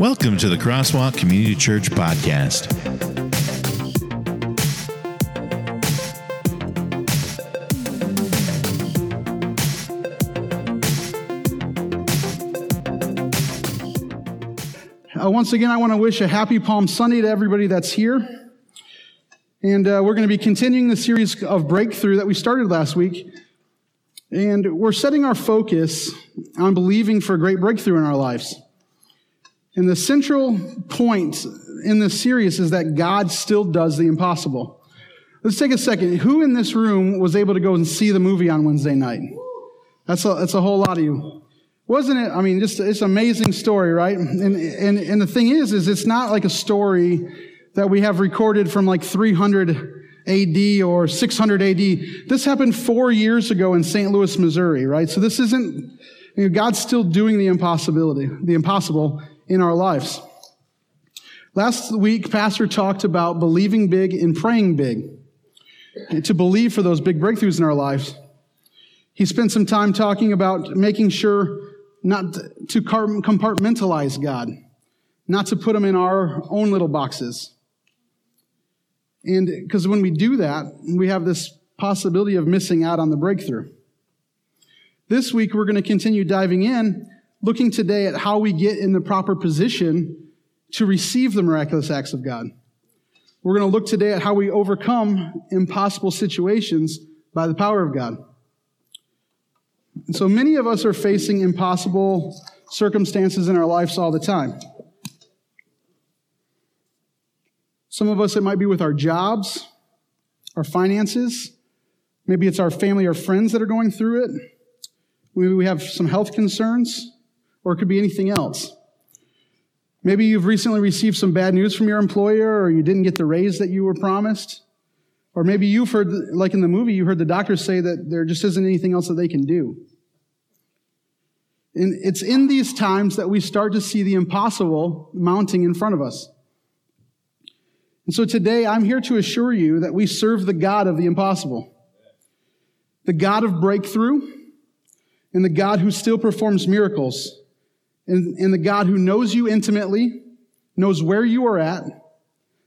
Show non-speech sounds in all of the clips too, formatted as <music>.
Welcome to the Crosswalk Community Church podcast. Uh, once again, I want to wish a happy Palm Sunday to everybody that's here. And uh, we're going to be continuing the series of breakthrough that we started last week. And we're setting our focus on believing for a great breakthrough in our lives. And the central point in this series is that God still does the impossible. Let's take a second. Who in this room was able to go and see the movie on Wednesday night? That's a, that's a whole lot of you. Wasn't it? I mean, just, it's an amazing story, right? And, and, and the thing is, is it's not like a story that we have recorded from like 300 AD or 600 AD. This happened four years ago in St. Louis, Missouri, right? So this isn't, you know, God's still doing the impossibility, the impossible in our lives. Last week, Pastor talked about believing big and praying big, and to believe for those big breakthroughs in our lives. He spent some time talking about making sure not to compartmentalize God, not to put him in our own little boxes. And because when we do that, we have this possibility of missing out on the breakthrough. This week, we're going to continue diving in, looking today at how we get in the proper position to receive the miraculous acts of God. We're going to look today at how we overcome impossible situations by the power of God. And so many of us are facing impossible circumstances in our lives all the time. Some of us, it might be with our jobs, our finances. Maybe it's our family or friends that are going through it. Maybe we have some health concerns, or it could be anything else. Maybe you've recently received some bad news from your employer, or you didn't get the raise that you were promised. Or maybe you've heard, like in the movie, you heard the doctor say that there just isn't anything else that they can do. And it's in these times that we start to see the impossible mounting in front of us. And so today I'm here to assure you that we serve the God of the impossible, the God of breakthrough, and the God who still performs miracles, and, and the God who knows you intimately, knows where you are at,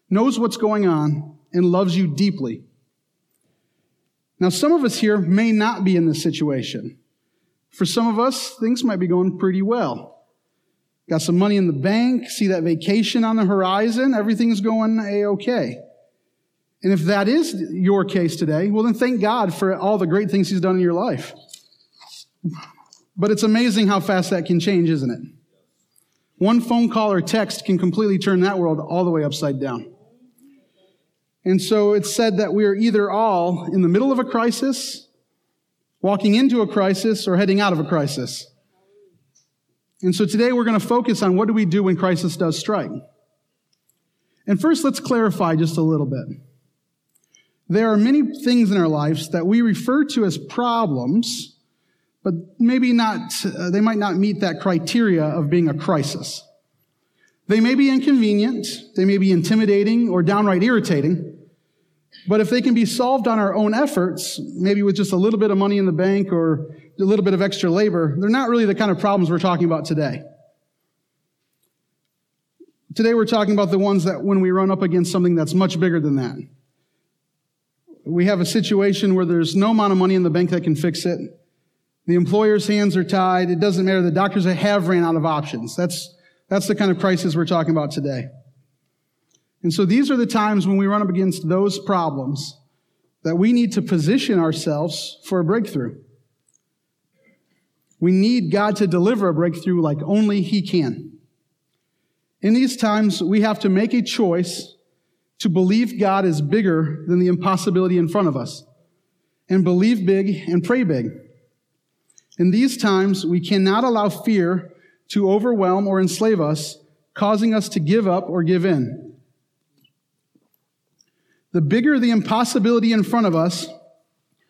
knows what's going on, and loves you deeply. Now, some of us here may not be in this situation. For some of us, things might be going pretty well. Got some money in the bank, see that vacation on the horizon, everything's going a-okay. And if that is your case today, well then thank God for all the great things he's done in your life. But it's amazing how fast that can change, isn't it? One phone call or text can completely turn that world all the way upside down. And so it's said that we are either all in the middle of a crisis, walking into a crisis, or heading out of a crisis. And so today we're going to focus on what do we do when crisis does strike. And first, let's clarify just a little bit. There are many things in our lives that we refer to as problems, but maybe not, uh, they might not meet that criteria of being a crisis. They may be inconvenient, they may be intimidating or downright irritating, but if they can be solved on our own efforts, maybe with just a little bit of money in the bank or a little bit of extra labor, they're not really the kind of problems we're talking about today. Today we're talking about the ones that when we run up against something that's much bigger than that. We have a situation where there's no amount of money in the bank that can fix it. The employer's hands are tied. It doesn't matter. The doctors have ran out of options. That's, that's the kind of crisis we're talking about today. And so these are the times when we run up against those problems that we need to position ourselves for a breakthrough. We need God to deliver a breakthrough like only He can. In these times, we have to make a choice to believe God is bigger than the impossibility in front of us and believe big and pray big. In these times, we cannot allow fear to overwhelm or enslave us, causing us to give up or give in. The bigger the impossibility in front of us,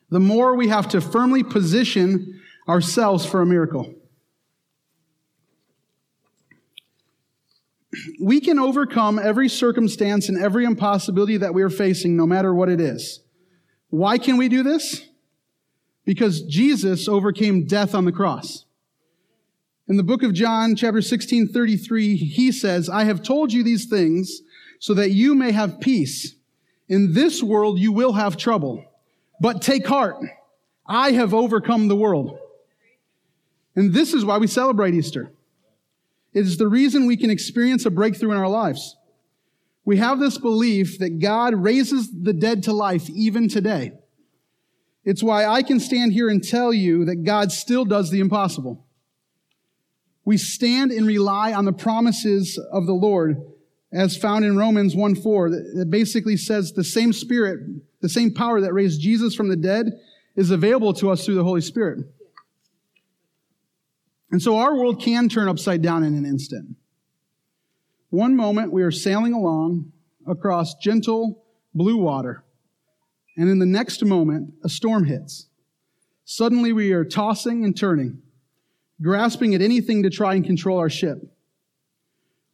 the more we have to firmly position ourselves for a miracle. We can overcome every circumstance and every impossibility that we are facing, no matter what it is. Why can we do this? Because Jesus overcame death on the cross. In the book of John, chapter 16, 33, he says, I have told you these things so that you may have peace. In this world you will have trouble, but take heart. I have overcome the world. And this is why we celebrate Easter. It is the reason we can experience a breakthrough in our lives. We have this belief that God raises the dead to life even today. It's why I can stand here and tell you that God still does the impossible. We stand and rely on the promises of the Lord as found in Romans 1 4, that basically says the same spirit, the same power that raised Jesus from the dead is available to us through the Holy Spirit. And so our world can turn upside down in an instant. One moment we are sailing along across gentle blue water, and in the next moment, a storm hits. Suddenly we are tossing and turning grasping at anything to try and control our ship.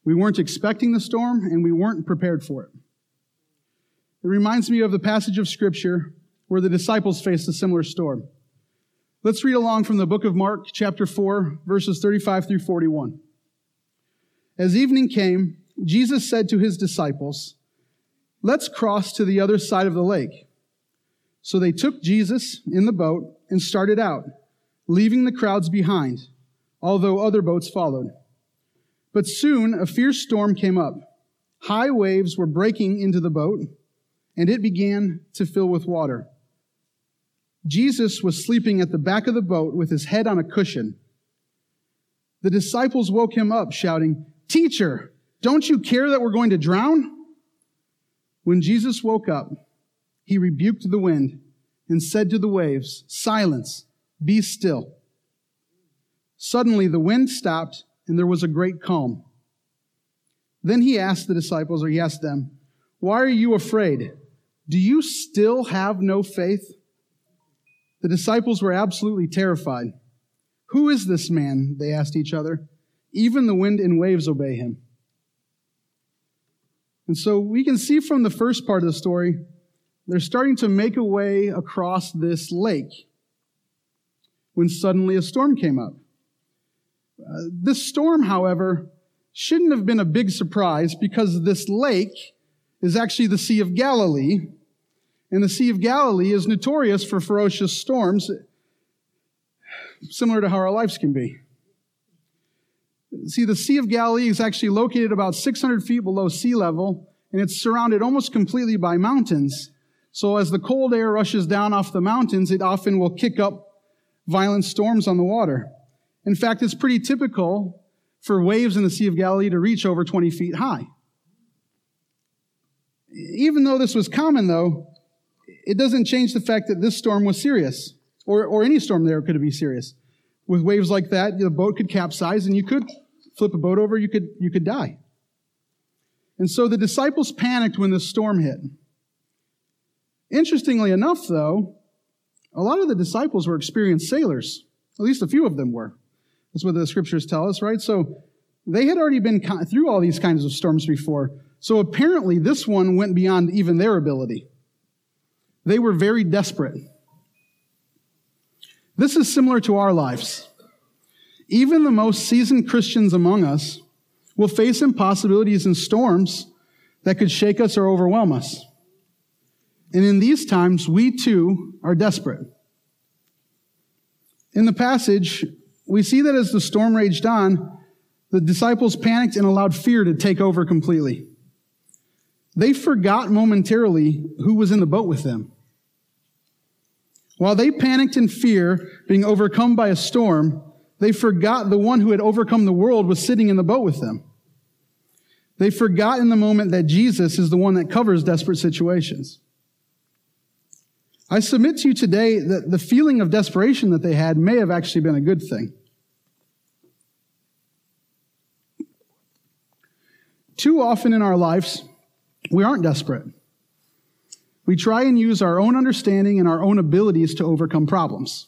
We weren't expecting the storm and we weren't prepared for it. It reminds me of the passage of Scripture where the disciples faced a similar storm. Let's read along from the book of Mark, chapter 4, verses 35 through 41. As evening came, Jesus said to his disciples, Let's cross to the other side of the lake. So they took Jesus in the boat and started out leaving the crowds behind, although other boats followed. But soon a fierce storm came up. High waves were breaking into the boat, and it began to fill with water. Jesus was sleeping at the back of the boat with his head on a cushion. The disciples woke him up, shouting, Teacher, don't you care that we're going to drown? When Jesus woke up, he rebuked the wind and said to the waves, Silence, be still. Suddenly the wind stopped and there was a great calm. Then he asked the disciples, or he asked them, Why are you afraid? Do you still have no faith? The disciples were absolutely terrified. Who is this man? They asked each other. Even the wind and waves obey him. And so we can see from the first part of the story, they're starting to make a way across this lake when suddenly a storm came up. Uh, this storm, however, shouldn't have been a big surprise because this lake is actually the Sea of Galilee, and the Sea of Galilee is notorious for ferocious storms, similar to how our lives can be. See, the Sea of Galilee is actually located about 600 feet below sea level, and it's surrounded almost completely by mountains. So as the cold air rushes down off the mountains, it often will kick up violent storms on the water. In fact, it's pretty typical for waves in the Sea of Galilee to reach over 20 feet high. Even though this was common, though, it doesn't change the fact that this storm was serious, or, or any storm there could be serious. With waves like that, the boat could capsize and you could flip a boat over, you could, you could die. And so the disciples panicked when the storm hit. Interestingly enough, though, a lot of the disciples were experienced sailors. At least a few of them were. That's what the scriptures tell us, right? So they had already been through all these kinds of storms before. So apparently this one went beyond even their ability. They were very desperate. This is similar to our lives. Even the most seasoned Christians among us will face impossibilities and storms that could shake us or overwhelm us. And in these times, we too are desperate. In the passage, we see that as the storm raged on, the disciples panicked and allowed fear to take over completely. They forgot momentarily who was in the boat with them. While they panicked in fear, being overcome by a storm, they forgot the one who had overcome the world was sitting in the boat with them. They forgot in the moment that Jesus is the one that covers desperate situations. I submit to you today that the feeling of desperation that they had may have actually been a good thing. Too often in our lives, we aren't desperate. We try and use our own understanding and our own abilities to overcome problems.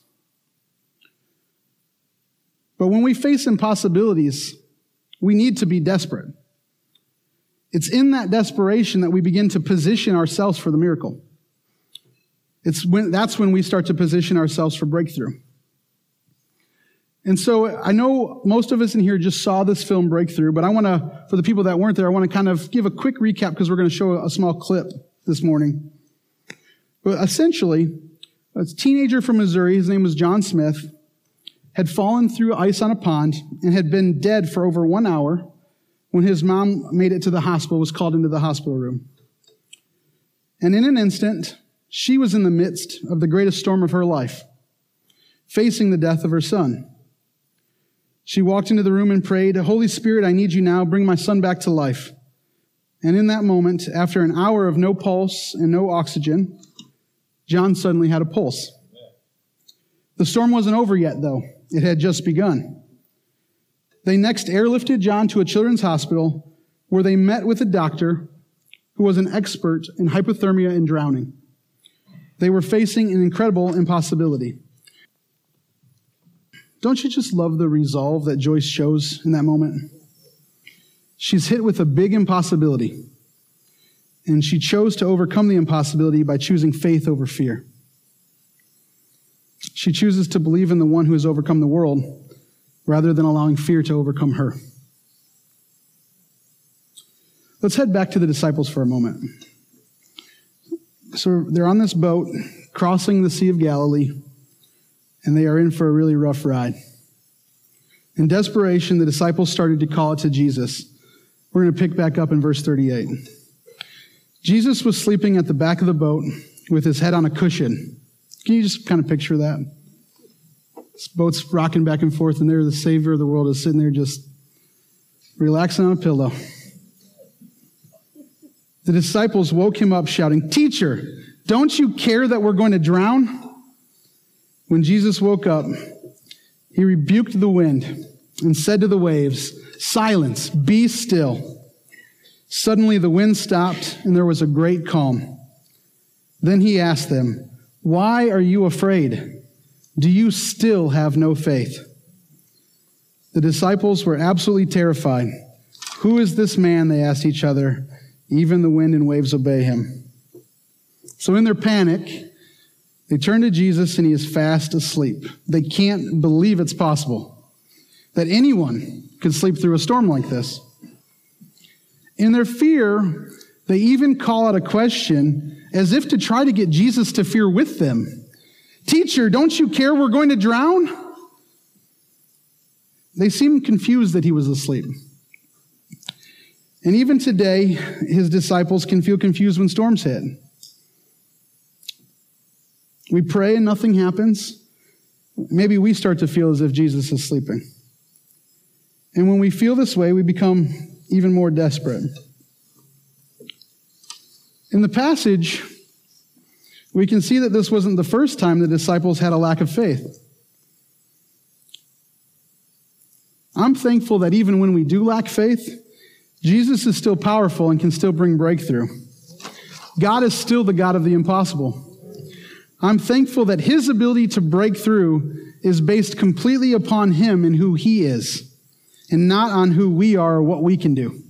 But when we face impossibilities, we need to be desperate. It's in that desperation that we begin to position ourselves for the miracle. It's when, that's when we start to position ourselves for breakthrough. And so I know most of us in here just saw this film breakthrough, but I want to, for the people that weren't there, I want to kind of give a quick recap because we're going to show a small clip this morning. But essentially, a teenager from Missouri, his name was John Smith, had fallen through ice on a pond and had been dead for over one hour when his mom made it to the hospital, was called into the hospital room. And in an instant, she was in the midst of the greatest storm of her life, facing the death of her son. She walked into the room and prayed, Holy Spirit, I need you now. Bring my son back to life. And in that moment, after an hour of no pulse and no oxygen, John suddenly had a pulse. The storm wasn't over yet, though. It had just begun. They next airlifted John to a children's hospital where they met with a doctor who was an expert in hypothermia and drowning. They were facing an incredible impossibility. Don't you just love the resolve that Joyce shows in that moment? She's hit with a big impossibility, and she chose to overcome the impossibility by choosing faith over fear. She chooses to believe in the one who has overcome the world rather than allowing fear to overcome her. Let's head back to the disciples for a moment. So they're on this boat crossing the Sea of Galilee and they are in for a really rough ride. In desperation, the disciples started to call it to Jesus. We're going to pick back up in verse 38. Jesus was sleeping at the back of the boat with his head on a cushion. Can you just kind of picture that? This boat's rocking back and forth, and there the Savior of the world is sitting there just relaxing on a pillow. The disciples woke him up shouting, Teacher, don't you care that we're going to drown? When Jesus woke up, he rebuked the wind and said to the waves, Silence, be still. Suddenly the wind stopped and there was a great calm. Then he asked them, Why are you afraid? Do you still have no faith? The disciples were absolutely terrified. Who is this man? They asked each other. Even the wind and waves obey him. So in their panic, they turn to Jesus and he is fast asleep. They can't believe it's possible that anyone could sleep through a storm like this. In their fear, they even call out a question as if to try to get Jesus to fear with them. Teacher, don't you care we're going to drown? They seem confused that he was asleep. And even today, his disciples can feel confused when storms hit. We pray and nothing happens. Maybe we start to feel as if Jesus is sleeping. And when we feel this way, we become even more desperate. In the passage, we can see that this wasn't the first time the disciples had a lack of faith. I'm thankful that even when we do lack faith, Jesus is still powerful and can still bring breakthrough. God is still the God of the impossible. I'm thankful that his ability to break through is based completely upon him and who he is, and not on who we are or what we can do.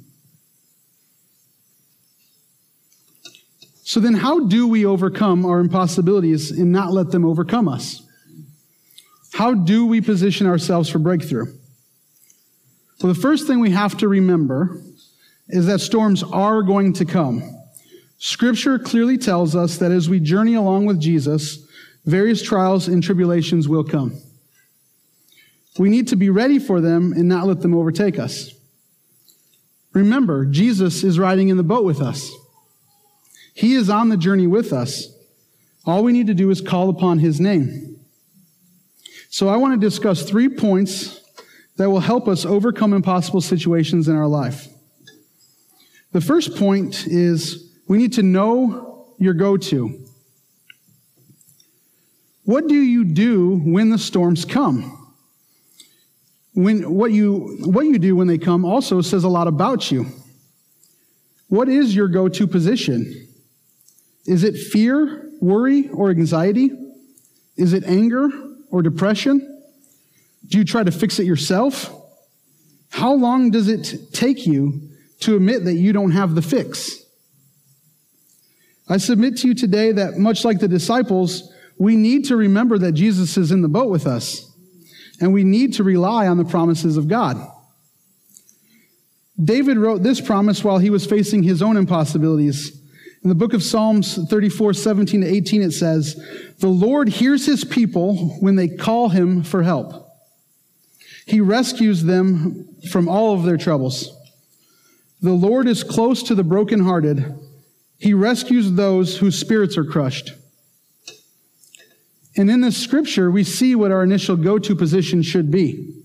So then, how do we overcome our impossibilities and not let them overcome us? How do we position ourselves for breakthrough? Well, the first thing we have to remember is that storms are going to come. Scripture clearly tells us that as we journey along with Jesus, various trials and tribulations will come. We need to be ready for them and not let them overtake us. Remember, Jesus is riding in the boat with us. He is on the journey with us. All we need to do is call upon his name. So I want to discuss three points that will help us overcome impossible situations in our life. The first point is we need to know your go to. What do you do when the storms come? When, what, you, what you do when they come also says a lot about you. What is your go to position? Is it fear, worry, or anxiety? Is it anger or depression? Do you try to fix it yourself? How long does it take you to admit that you don't have the fix? I submit to you today that much like the disciples, we need to remember that Jesus is in the boat with us. and we need to rely on the promises of God. David wrote this promise while he was facing his own impossibilities. In the book of Psalms 34, 17 to 18, it says, The Lord hears his people when they call him for help. He rescues them from all of their troubles. The Lord is close to the brokenhearted. He rescues those whose spirits are crushed. And in this scripture, we see what our initial go to position should be.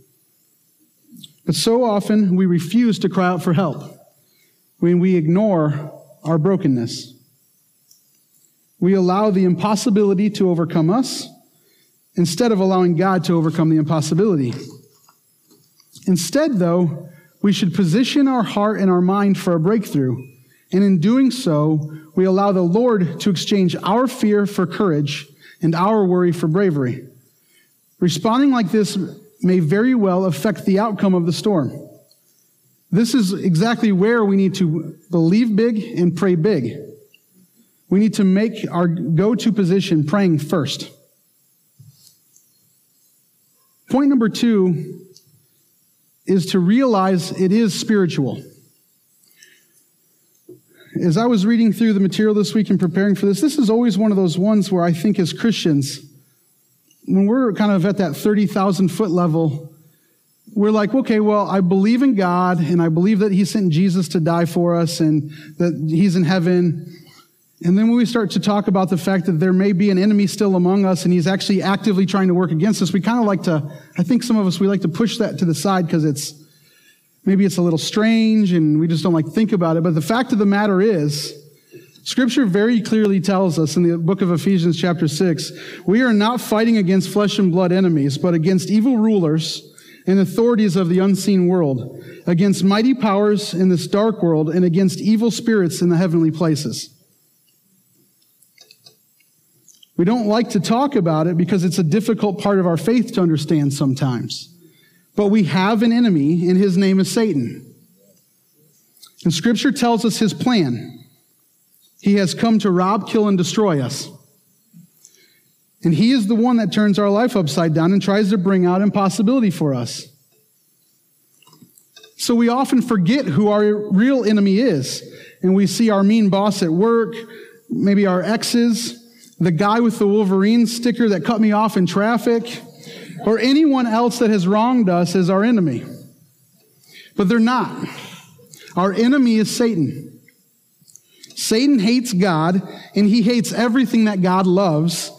But so often we refuse to cry out for help when we ignore our brokenness. We allow the impossibility to overcome us instead of allowing God to overcome the impossibility. Instead, though, we should position our heart and our mind for a breakthrough. And in doing so, we allow the Lord to exchange our fear for courage and our worry for bravery. Responding like this may very well affect the outcome of the storm. This is exactly where we need to believe big and pray big. We need to make our go to position praying first. Point number two is to realize it is spiritual. As I was reading through the material this week and preparing for this, this is always one of those ones where I think as Christians, when we're kind of at that 30,000 foot level, we're like, okay, well, I believe in God and I believe that He sent Jesus to die for us and that He's in heaven. And then when we start to talk about the fact that there may be an enemy still among us and he's actually actively trying to work against us, we kind of like to, I think some of us, we like to push that to the side because it's, maybe it's a little strange and we just don't like think about it. But the fact of the matter is, Scripture very clearly tells us in the book of Ephesians, chapter 6, we are not fighting against flesh and blood enemies, but against evil rulers and authorities of the unseen world, against mighty powers in this dark world, and against evil spirits in the heavenly places. We don't like to talk about it because it's a difficult part of our faith to understand sometimes. But we have an enemy, and his name is Satan. And Scripture tells us his plan. He has come to rob, kill, and destroy us. And he is the one that turns our life upside down and tries to bring out impossibility for us. So we often forget who our real enemy is. And we see our mean boss at work, maybe our exes, the guy with the Wolverine sticker that cut me off in traffic, or anyone else that has wronged us as our enemy. But they're not. Our enemy is Satan. Satan hates God, and he hates everything that God loves.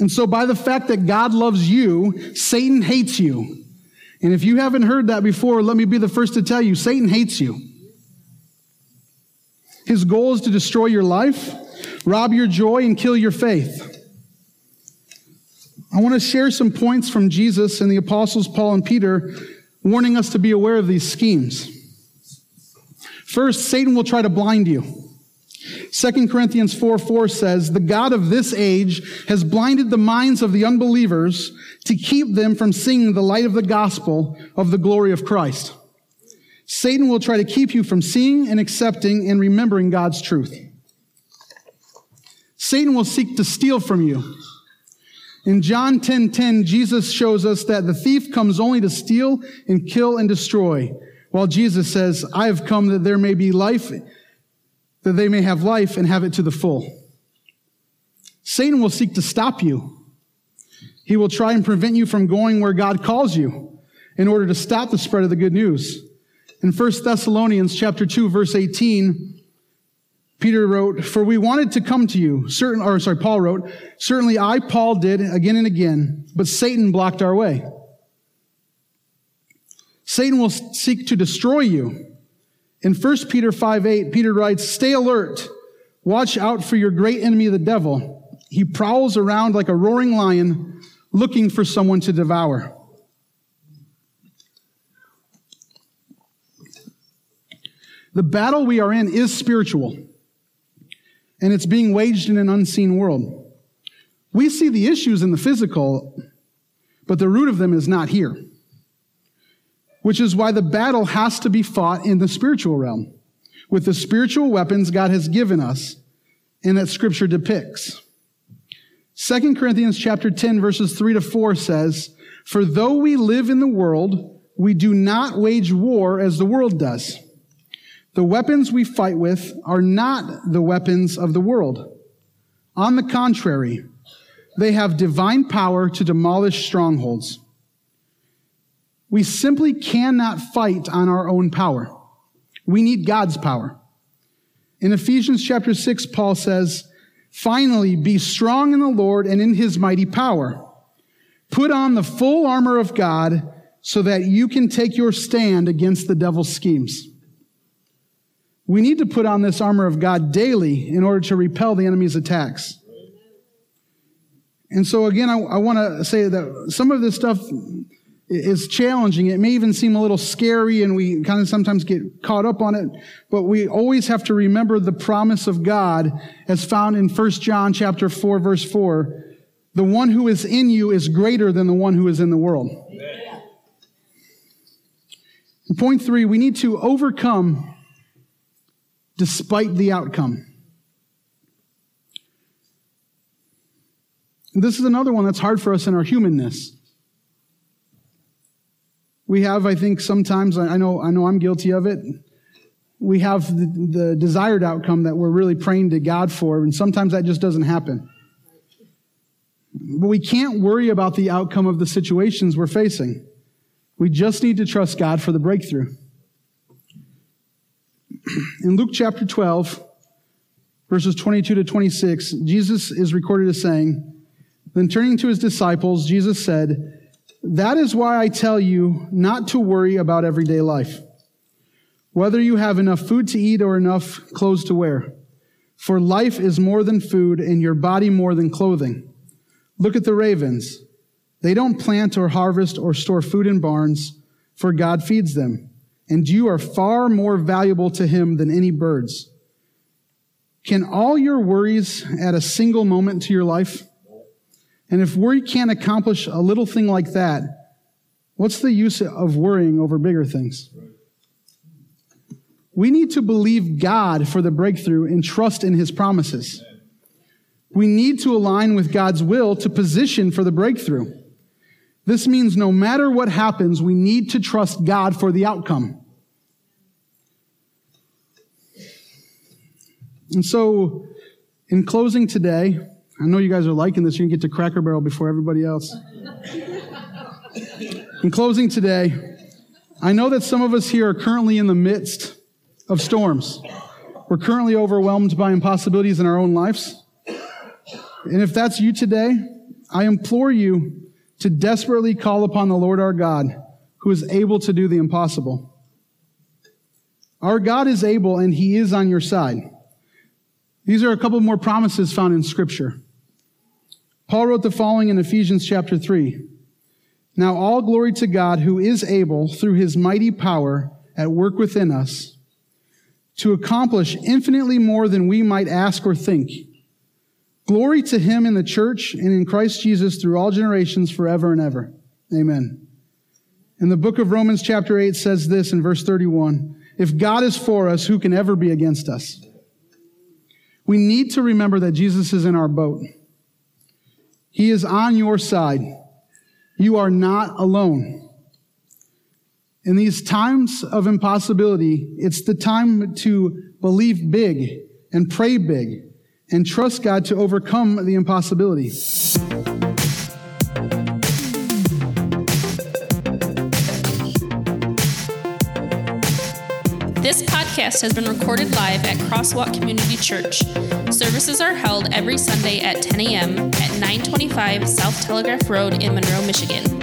And so, by the fact that God loves you, Satan hates you. And if you haven't heard that before, let me be the first to tell you Satan hates you. His goal is to destroy your life, rob your joy, and kill your faith. I want to share some points from Jesus and the apostles Paul and Peter warning us to be aware of these schemes. First, Satan will try to blind you. 2 Corinthians 4 4 says, The God of this age has blinded the minds of the unbelievers to keep them from seeing the light of the gospel of the glory of Christ. Satan will try to keep you from seeing and accepting and remembering God's truth. Satan will seek to steal from you. In John 10:10, 10, 10, Jesus shows us that the thief comes only to steal and kill and destroy, while Jesus says, "I have come that there may be life, that they may have life and have it to the full." Satan will seek to stop you. He will try and prevent you from going where God calls you in order to stop the spread of the good news. In 1 Thessalonians chapter 2 verse 18, Peter wrote, For we wanted to come to you, certain, or sorry, Paul wrote, Certainly I, Paul, did again and again, but Satan blocked our way. Satan will seek to destroy you. In 1 Peter 5 8, Peter writes, Stay alert. Watch out for your great enemy, the devil. He prowls around like a roaring lion, looking for someone to devour. The battle we are in is spiritual and it's being waged in an unseen world. We see the issues in the physical, but the root of them is not here. Which is why the battle has to be fought in the spiritual realm with the spiritual weapons God has given us and that scripture depicts. 2 Corinthians chapter 10 verses 3 to 4 says, For though we live in the world, we do not wage war as the world does. The weapons we fight with are not the weapons of the world. On the contrary, they have divine power to demolish strongholds. We simply cannot fight on our own power. We need God's power. In Ephesians chapter 6, Paul says, Finally, be strong in the Lord and in his mighty power. Put on the full armor of God so that you can take your stand against the devil's schemes. We need to put on this armor of God daily in order to repel the enemy's attacks. And so, again, I, I want to say that some of this stuff is challenging. It may even seem a little scary, and we kind of sometimes get caught up on it. But we always have to remember the promise of God as found in 1 John chapter 4, verse 4. The one who is in you is greater than the one who is in the world. Point three, we need to overcome despite the outcome. This is another one that's hard for us in our humanness. We have, I think, sometimes, I know, I know I'm guilty of it. We have the, the desired outcome that we're really praying to God for, and sometimes that just doesn't happen. But we can't worry about the outcome of the situations we're facing. We just need to trust God for the breakthrough. <clears throat> In Luke chapter 12, verses 22 to 26, Jesus is recorded as saying, Then turning to his disciples, Jesus said, That is why I tell you not to worry about everyday life, whether you have enough food to eat or enough clothes to wear. For life is more than food, and your body more than clothing. Look at the ravens. They don't plant or harvest or store food in barns, for God feeds them. And you are far more valuable to him than any birds. Can all your worries add a single moment to your life? And if worry can't accomplish a little thing like that, what's the use of worrying over bigger things? We need to believe God for the breakthrough and trust in his promises. We need to align with God's will to position for the breakthrough. This means no matter what happens, we need to trust God for the outcome. And so, in closing today, I know you guys are liking this. You can get to Cracker Barrel before everybody else. in closing today, I know that some of us here are currently in the midst of storms. We're currently overwhelmed by impossibilities in our own lives. And if that's you today, I implore you to desperately call upon the Lord our God, who is able to do the impossible. Our God is able and he is on your side. These are a couple more promises found in scripture. Paul wrote the following in Ephesians chapter 3. Now all glory to God who is able through his mighty power at work within us to accomplish infinitely more than we might ask or think Glory to him in the church and in Christ Jesus through all generations forever and ever. Amen. In the book of Romans chapter 8 says this in verse 31. If God is for us, who can ever be against us? We need to remember that Jesus is in our boat. He is on your side. You are not alone. In these times of impossibility, it's the time to believe big and pray big and trust God to overcome the impossibility. This podcast has been recorded live at Crosswalk Community Church. Services are held every Sunday at 10 a.m. at 925 South Telegraph Road in Monroe, Michigan.